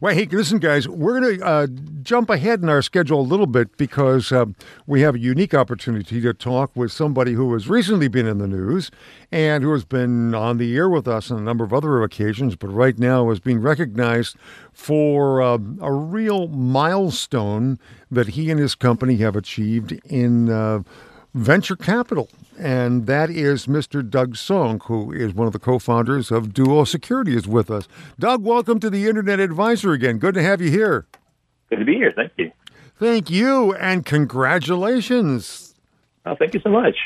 Well, hey, listen, guys, we're going to uh, jump ahead in our schedule a little bit because uh, we have a unique opportunity to talk with somebody who has recently been in the news and who has been on the air with us on a number of other occasions, but right now is being recognized for uh, a real milestone that he and his company have achieved in uh, venture capital and that is Mr. Doug Song, who is one of the co-founders of Duo Security, is with us. Doug, welcome to the Internet Advisor again. Good to have you here. Good to be here. Thank you. Thank you, and congratulations. Oh, thank you so much.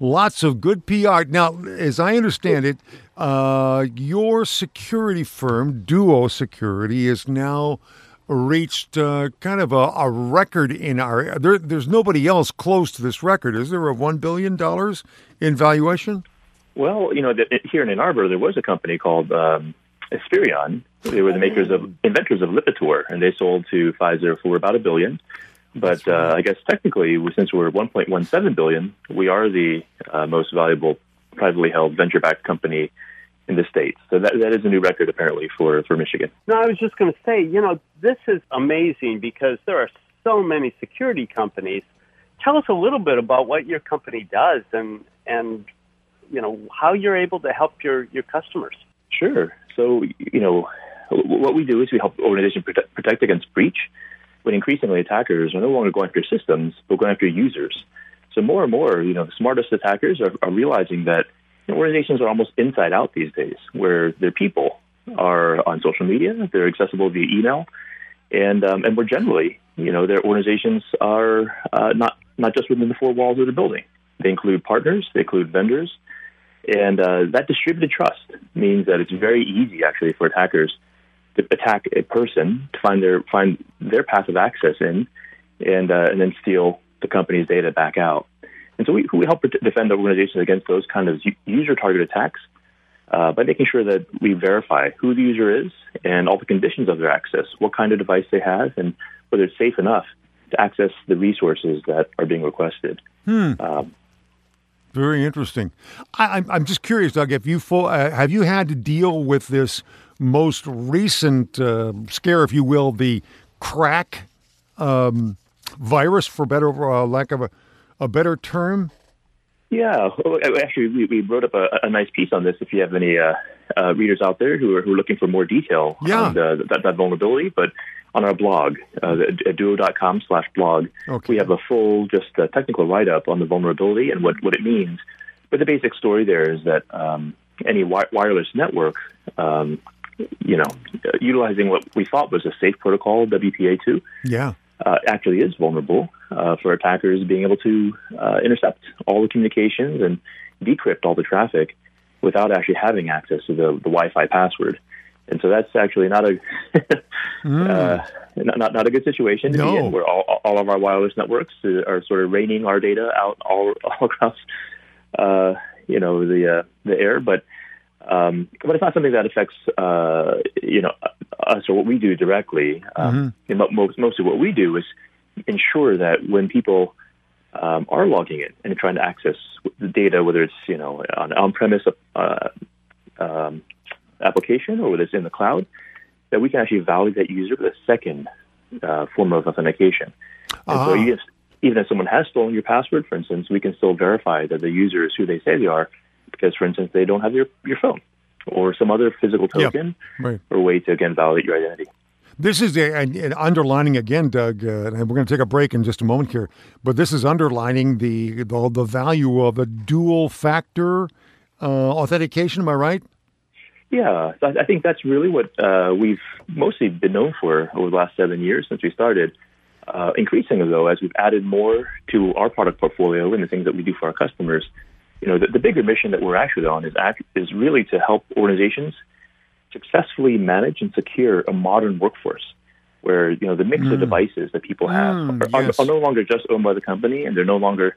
Lots of good PR. Now, as I understand it, uh, your security firm, Duo Security, is now reached uh, kind of a, a, record in our. There, there's nobody else close to this record, is there? Of one billion dollars in valuation. Well, you know, here in Ann Arbor, there was a company called um, Esperion. They were the makers of inventors of Lipitor, and they sold to Pfizer for about a billion. But uh, I guess technically, since we're 1.17 billion, we are the uh, most valuable privately held venture-backed company in the states. So that that is a new record apparently for for Michigan. No, I was just going to say, you know, this is amazing because there are so many security companies. Tell us a little bit about what your company does and and you know how you're able to help your your customers. Sure. So you know what we do is we help organizations protect, protect against breach. When increasingly attackers are no longer going after systems, but going after users. So more and more, you know, the smartest attackers are, are realizing that organizations are almost inside out these days, where their people are on social media, they're accessible via email, and um, and more generally, you know, their organizations are uh, not not just within the four walls of the building. They include partners, they include vendors, and uh, that distributed trust means that it's very easy, actually, for attackers to attack a person to find their find their passive access in, and uh, and then steal the company's data back out. And so we, we help defend organizations against those kind of user targeted attacks uh, by making sure that we verify who the user is and all the conditions of their access, what kind of device they have, and whether it's safe enough to access the resources that are being requested. Hmm. Um, Very interesting. I, am just curious, Doug, if you full, uh, have you had to deal with this most recent uh, scare, if you will, the KRACK um, virus, for better uh, lack of a a better term? Yeah, actually, we, we wrote up a, a, nice piece on this. If you have any uh, uh, readers out there who are, who are looking for more detail yeah. on the, that, that, vulnerability, but on our blog, uh, duo.com slash blog, okay. we have a full, just uh, technical write up on the vulnerability and what, what it means. But the basic story there is that um, any wi- wireless network, um, you know, utilizing what we thought was a safe protocol, WPA2, yeah uh, actually is vulnerable uh, for attackers being able to uh, intercept all the communications and decrypt all the traffic without actually having access to the, the Wi-Fi password. And so that's actually not a mm. not, not, not a good situation to no. be in, where all, all of our wireless networks are sort of raining our data out all all across uh, you know the uh, the air, but um, but it's not something that affects, uh, you know, us or what we do directly. Um, mm-hmm. most, most of what we do is ensure that when people um, are logging in and trying to access the data, whether it's you know on on-premise uh, um, application or whether it's in the cloud, that we can actually validate that user with a second uh, form of authentication. And uh-huh. so ah. even if someone has stolen your password, for instance, we can still verify that the user is who they say they are because, for instance, they don't have your, your phone or some other physical token right. or way to, again, validate your identity. This is a, an underlining again, Doug, uh, and we're going to take a break in just a moment here. But this is underlining the the, the value of a dual factor uh, authentication. Am I right? Yeah, I think that's really what uh, we've mostly been known for over the last seven years since we started. Uh, increasingly, though, as we've added more to our product portfolio and the things that we do for our customers, you know, the, the bigger mission that we're actually on is act, is really to help organizations successfully manage and secure a modern workforce where you know the mix mm. of devices that people have mm, are, yes. are, are, no longer just owned by the company, and they're no longer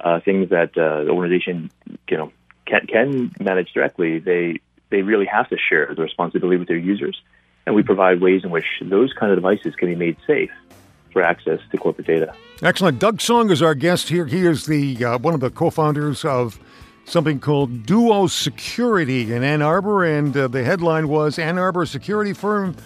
uh, things that uh, the organization you know can can manage directly. They they really have to share the responsibility with their users, and we provide ways in which those kind of devices can be made safe for access to corporate data. Excellent. Doug Song is our guest here. He is the uh, one of the co-founders of something called Duo Security in Ann Arbor, and uh, the headline was Ann Arbor security firm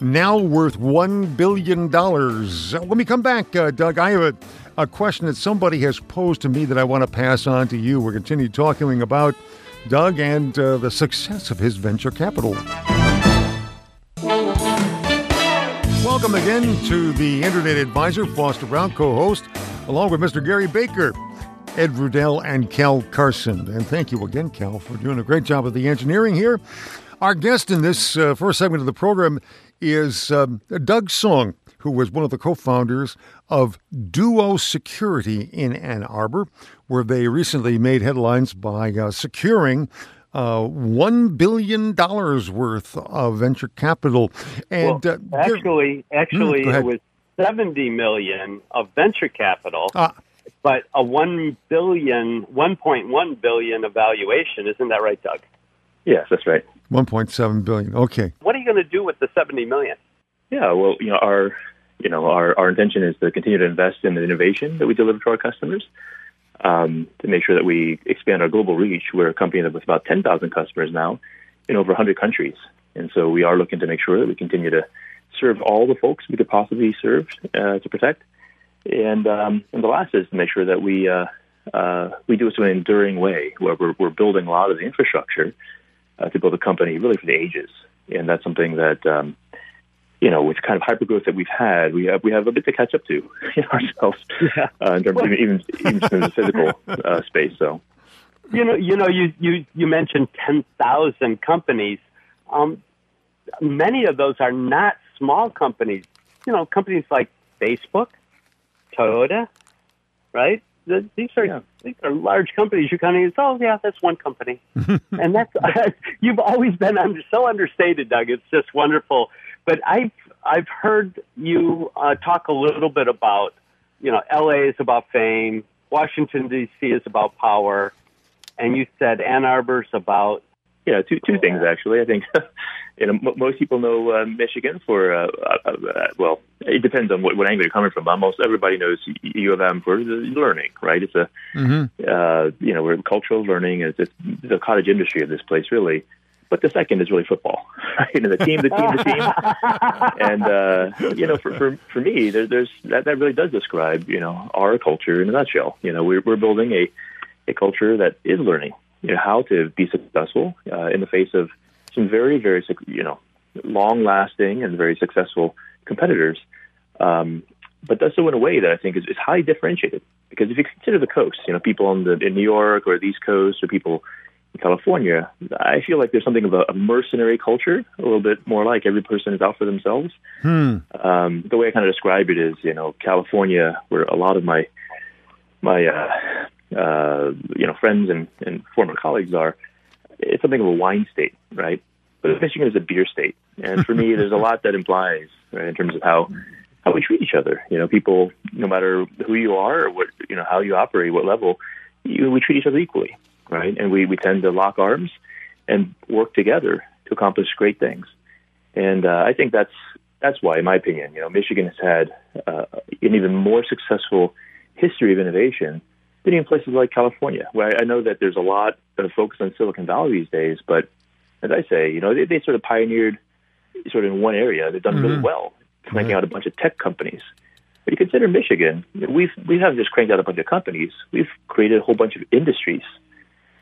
now worth $1 billion. When we come back, uh, Doug, I have a, a question that somebody has posed to me that I want to pass on to you. We're continuing talking about Doug and uh, the success of his venture capital. Welcome again to the Internet Advisor, Foster Brown, co host, along with Mr. Gary Baker. Ed Rudell and Cal Carson. And thank you again, Cal, for doing a great job of the engineering here. Our guest in this uh, first segment of the program is um, Doug Song, who was one of the co founders of Duo Security in Ann Arbor, where they recently made headlines by uh, securing. Uh, one billion dollars worth of venture capital, and well, uh, actually, actually, mm, it was seventy million of venture capital, ah. but a one billion, one point one billion evaluation. Isn't that right, Doug? Yes, that's right. 1.7 billion. Okay. What are you going to do with the 70 million? Yeah, well, you know, our you know, our, our intention is to continue to invest in the innovation that we deliver to our customers, um, to make sure that we expand our global reach. We're a company that with about 10,000 customers now in over 100 countries. And so we are looking to make sure that we continue to serve all the folks we could possibly serve uh, to protect. And, um, and the last is to make sure that we, uh, uh, we do it in an enduring way where we're, we're building a lot of the infrastructure uh, to build a company really for the ages. And that's something that, um, you know, with kind of hyper growth that we've had, we have we have a bit to catch up to in ourselves yeah. uh, in terms of even even in the physical uh, space. So, you know, you know, you you you mentioned ten thousand companies. Um, many of those are not small companies. You know, companies like Facebook, Toyota, right? these are yeah. these are large companies. You kind of say, oh yeah, that's one company, and that's you've always been under, so understated, Doug. It's just wonderful. But I've I've heard you uh, talk a little bit about you know L.A. is about fame, Washington D.C. is about power, and you said Ann Arbor's about yeah, two two things actually. I think you know m- most people know uh, Michigan for uh, uh, uh, well, it depends on what, what angle you're coming from. Almost everybody knows U of M for the learning, right? It's a mm-hmm. uh, you know we're cultural learning. It's, it's the cottage industry of this place really. But the second is really football, right? And the team, the team, the team. and uh, you know, for for for me, there, there's that that really does describe you know our culture in a nutshell. You know, we're we're building a a culture that is learning you know, how to be successful uh, in the face of some very, very, you know, long-lasting and very successful competitors, um, but does so in a way that I think is, is highly differentiated. Because if you consider the coast, you know, people on the in New York or the East Coast or people California, I feel like there's something of a, a mercenary culture, a little bit more like every person is out for themselves. Hmm. Um, the way I kind of describe it is, you know, California, where a lot of my my uh, uh, you know friends and, and former colleagues are, it's something of a wine state, right? But Michigan is a beer state, and for me, there's a lot that implies right, in terms of how how we treat each other. You know, people, no matter who you are or what you know how you operate, what level, you, we treat each other equally, right? And we we tend to lock arms and work together to accomplish great things. And uh, I think that's that's why, in my opinion, you know, Michigan has had uh, an even more successful history of innovation than in places like California, where I know that there's a lot of focus on Silicon Valley these days. But as I say, you know, they, they sort of pioneered sort of in one area. They've done mm-hmm. really well, cranking mm-hmm. out a bunch of tech companies. But you consider Michigan, we've we haven't just cranked out a bunch of companies. We've created a whole bunch of industries,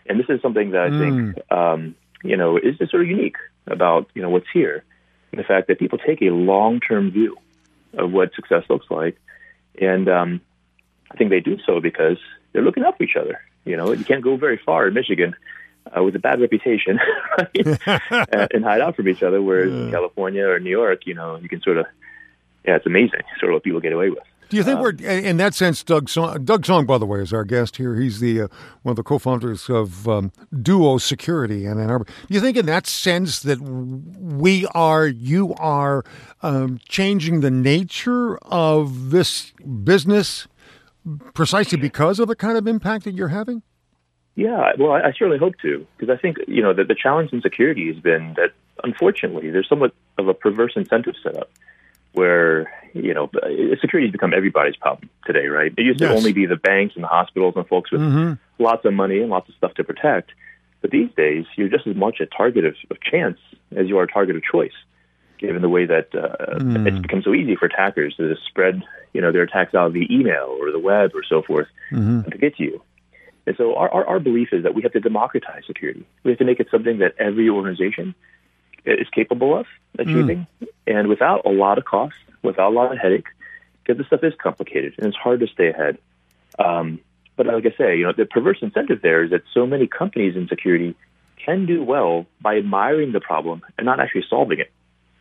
and this is something that I mm. think um, you know is just sort of unique about you know what's here. And the fact that people take a long term view of what success looks like, and um, I think they do so because they're looking up for each other. You know, you can't go very far in Michigan uh, with a bad reputation and, and hide out from each other. Whereas yeah. in California or New York, you know, you can sort of, yeah, it's amazing sort of what people get away with. Do you think uh, we're in that sense? Doug Song, Doug Song, by the way, is our guest here. He's the uh, one of the co-founders of um, Duo Security in Ann Arbor. Do you think, in that sense, that we are, you are, um, changing the nature of this business precisely because of the kind of impact that you're having? Yeah, well, I, I certainly hope to, because I think you know the, the challenge in security has been that unfortunately there's somewhat of a perverse incentive set up where you know security has become everybody's problem today, right? It used yes. to only be the banks and the hospitals and folks with mm-hmm. lots of money and lots of stuff to protect, but these days you're just as much a target of, of chance as you are a target of choice given the way that uh, mm. it's become so easy for attackers to just spread, you know, their attacks out via email or the web or so forth mm-hmm. to get to you. And so our, our, our belief is that we have to democratize security. We have to make it something that every organization is capable of achieving, mm. and without a lot of cost, without a lot of headache, because this stuff is complicated and it's hard to stay ahead. Um, but like I say, you know, the perverse incentive there is that so many companies in security can do well by admiring the problem and not actually solving it.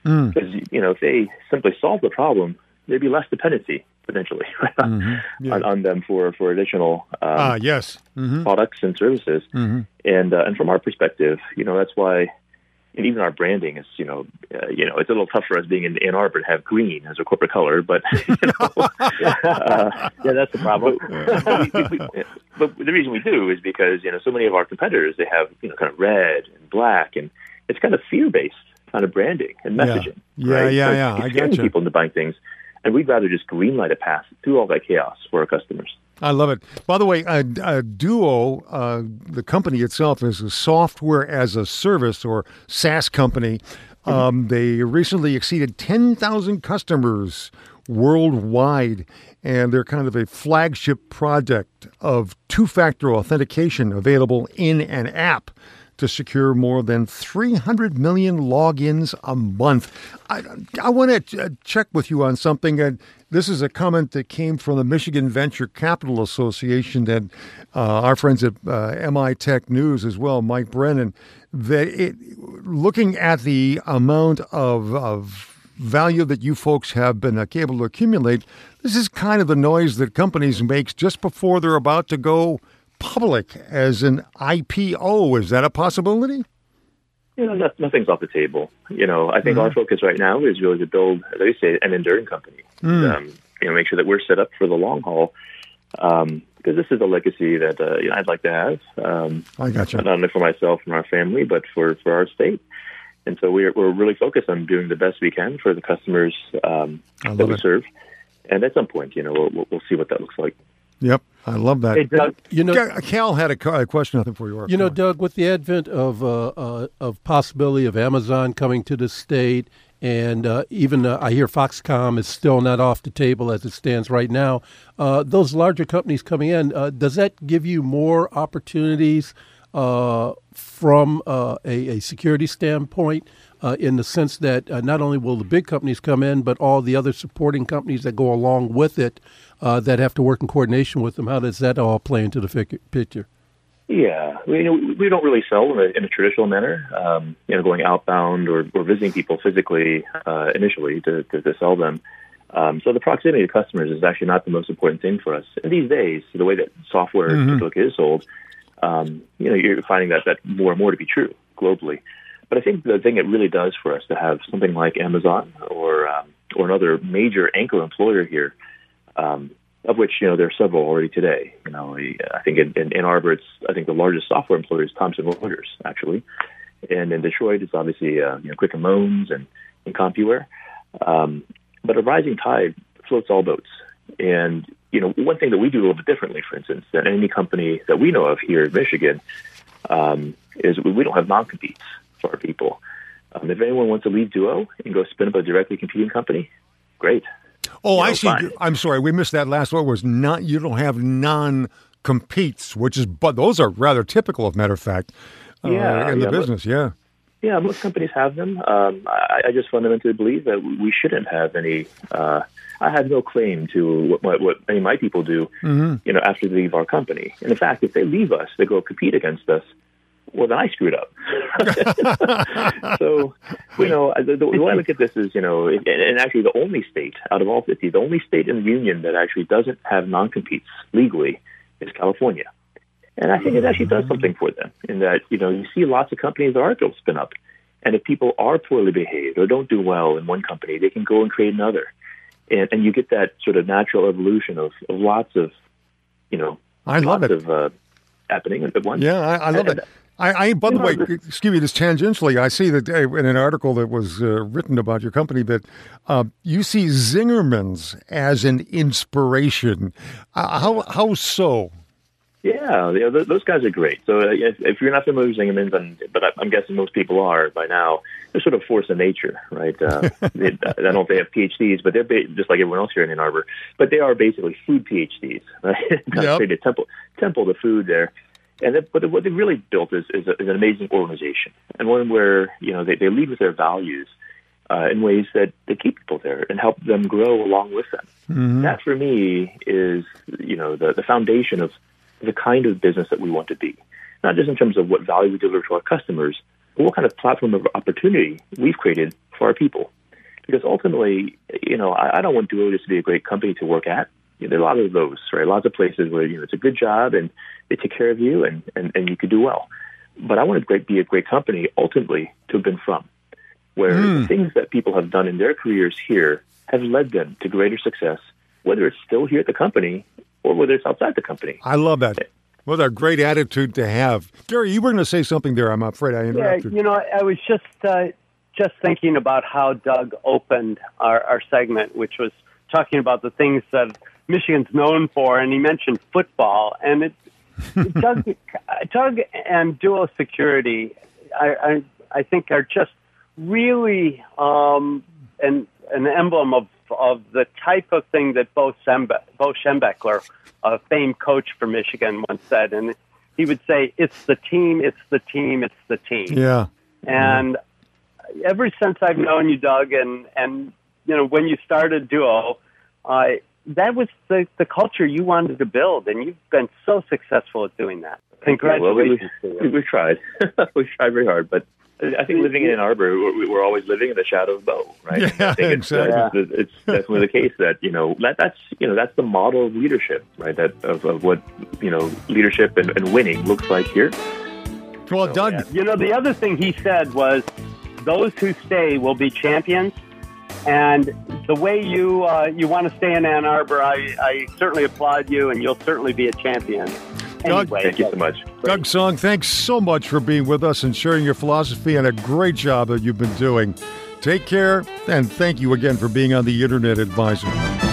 Mm. Because you know, if they simply solve the problem, there'd be less dependency potentially mm-hmm. yeah. on, on, them for for additional um, ah, yes mm-hmm. products and services. Mm-hmm. And uh, and from our perspective, you know, that's why and even our branding is, you know, uh, you know, it's a little tough for us being in Ann Arbor to have green as a corporate color, but you know, uh, yeah, that's the problem. But, we, we, we, but, the reason we do is because you know so many of our competitors they have you know kind of red and black, and it's kind of fear based kind of branding and messaging. Yeah, right? yeah, so yeah. I get people into buying things, and we'd rather just greenlight a path through all that chaos for our customers. I love it. By the way, uh, uh, Duo, uh, the company itself, is a software as a service or SaaS company. Mm-hmm. Um, they recently exceeded 10,000 customers worldwide, and they're kind of a flagship project of two factor authentication available in an app to secure more than 300 million logins a month. I, I want to uh, check with you on something. Uh, this is a comment that came from the Michigan Venture Capital Association and uh, our friends at uh, MI Tech News as well, Mike Brennan, that it, looking at the amount of, of value that you folks have been uh, able to accumulate, this is kind of the noise that companies make just before they're about to go public as an IPO. Is that a possibility? You know, nothing's off the table. You know, I think mm-hmm. our focus right now is really to build, as I say, an enduring company. Mm. Um, you know, make sure that we're set up for the long haul. Um, because this is a legacy that uh, you know, I'd like to have. Um, I got you. Not only for myself and our family, but for, for our state. And so we're we're really focused on doing the best we can for the customers um, that we it. serve. And at some point, you know, we'll, we'll see what that looks like. Yep, I love that. Hey, Doug, you know, Cal had a, a question, I think, for you. You know, Doug, with the advent of uh, uh, of possibility of Amazon coming to the state, and uh, even uh, I hear Foxconn is still not off the table as it stands right now. Uh, those larger companies coming in, uh, does that give you more opportunities from a, a, security standpoint? in the sense that not only will the big companies come in, but all the other supporting companies that go along with it uh, that have to work in coordination with them. How does that all play into the picture? Yeah, we, you know, we don't really sell in a, in a traditional manner. Um, you know, going outbound or, or visiting people physically uh, initially to, to, to, sell them. Um, so the proximity to customers is actually not the most important thing for us. And these days, the way that software mm-hmm. is sold, um, you know, you're finding that that more and more to be true globally. But I think the thing it really does for us to have something like Amazon or um, or another major anchor employer here um, of which you know there are several already today. You know, I think in, in Ann Arbor, it's I think the largest software employer is Thomson Reuters actually, and in Detroit, it's obviously uh, you know Quicken Loans and, and CompuWare. Um, but a rising tide floats all boats, and you know one thing that we do a little bit differently, for instance, than any company that we know of here in Michigan, um, is we don't have non-competes for our people. Um, if anyone wants to leave Duo and go spin up a directly competing company, great. Oh, I see. I'm sorry, we missed that last one. Was not you don't have non competes, which is but those are rather typical, of matter of fact, uh, yeah, in the yeah, business. yeah. Yeah, most companies have them. Um, I, I, just fundamentally believe that we shouldn't have any. Uh, I have no claim to what, what, what many of my people do. Mm-hmm. You know, after they leave our company, and in fact, if they leave us, they go compete against us well, then I screwed up. so, you know, the, the, way I look at this is, you know, and, and actually the only state out of all 50, the only state in the union that actually doesn't have non-competes legally is California. And I think it actually does something for them in that, you know, you see lots of companies that are going to spin up. And if people are poorly behaved or don't do well in one company, they can go and create another. And, and you get that sort of natural evolution of, of lots of, you know, I love lots it. of uh, happening at once. Yeah, I, I love and, it. I, I by the way, excuse me, this tangentially, I see that uh, in an article that was uh, written about your company that uh, you see Zingerman's as an inspiration. Uh, how how so? Yeah, know, those guys are great. So uh, if, if, you're not familiar with Zingerman's, and, but I'm guessing most people are by now, they're sort of force of nature, right? Uh, they, I don't know if they have PhDs, but they're ba- just like everyone else here in Ann Arbor. But they are basically food PhDs. Right? yep. a temple, temple to food there. And that, but what they've really built is, is, a, is, an amazing organization, and one where you know they, they lead with their values uh, in ways that they keep people there and help them grow along with them. Mm-hmm. That for me is you know the, the foundation of the kind of business that we want to be, not just in terms of what value we deliver to our customers, but what kind of platform of opportunity we've created for our people. Because ultimately, you know, I, I don't want Duo just to be a great company to work at. You know, there are a lot of those, right? Lots of places where you know it's a good job and they take care of you and and, and you could do well. But I want to be a great company ultimately to have been from, where mm. the things that people have done in their careers here have led them to greater success, whether it's still here at the company or whether it's outside the company. I love that. What a great attitude to have. Gary, you were going to say something there. I'm afraid I interrupted. Yeah, you know, I was just uh, just thinking about how Doug opened our, our segment, which was talking about the things that Michigan's known for, and he mentioned football. And it, Doug, Doug and Duo Security, I, I, I think, are just really um, an an emblem of of the type of thing that Bo, Sembe, Bo Schembechler, a famed coach for Michigan, once said. And he would say, It's the team, it's the team, it's the team. Yeah. And ever since I've known you, Doug, and, and you know, when you started Duo, uh, that was the, the culture you wanted to build, and you've been so successful at doing that. Congratulations. Well, we, we, we tried. we tried very hard, but I think living in Ann Arbor, we're always living in the shadow of Bo, right? Yeah, I think it's, uh, exactly. it's, it's definitely the case that you know that that's you know that's the model of leadership, right? That of, of what you know leadership and, and winning looks like here. Well so, done. Yeah. You know, the other thing he said was, "Those who stay will be champions." And the way you uh, you want to stay in Ann Arbor, I, I certainly applaud you, and you'll certainly be a champion. Doug, anyway, thank you so much. Doug Song, thanks so much for being with us and sharing your philosophy and a great job that you've been doing. Take care, and thank you again for being on the Internet Advisor.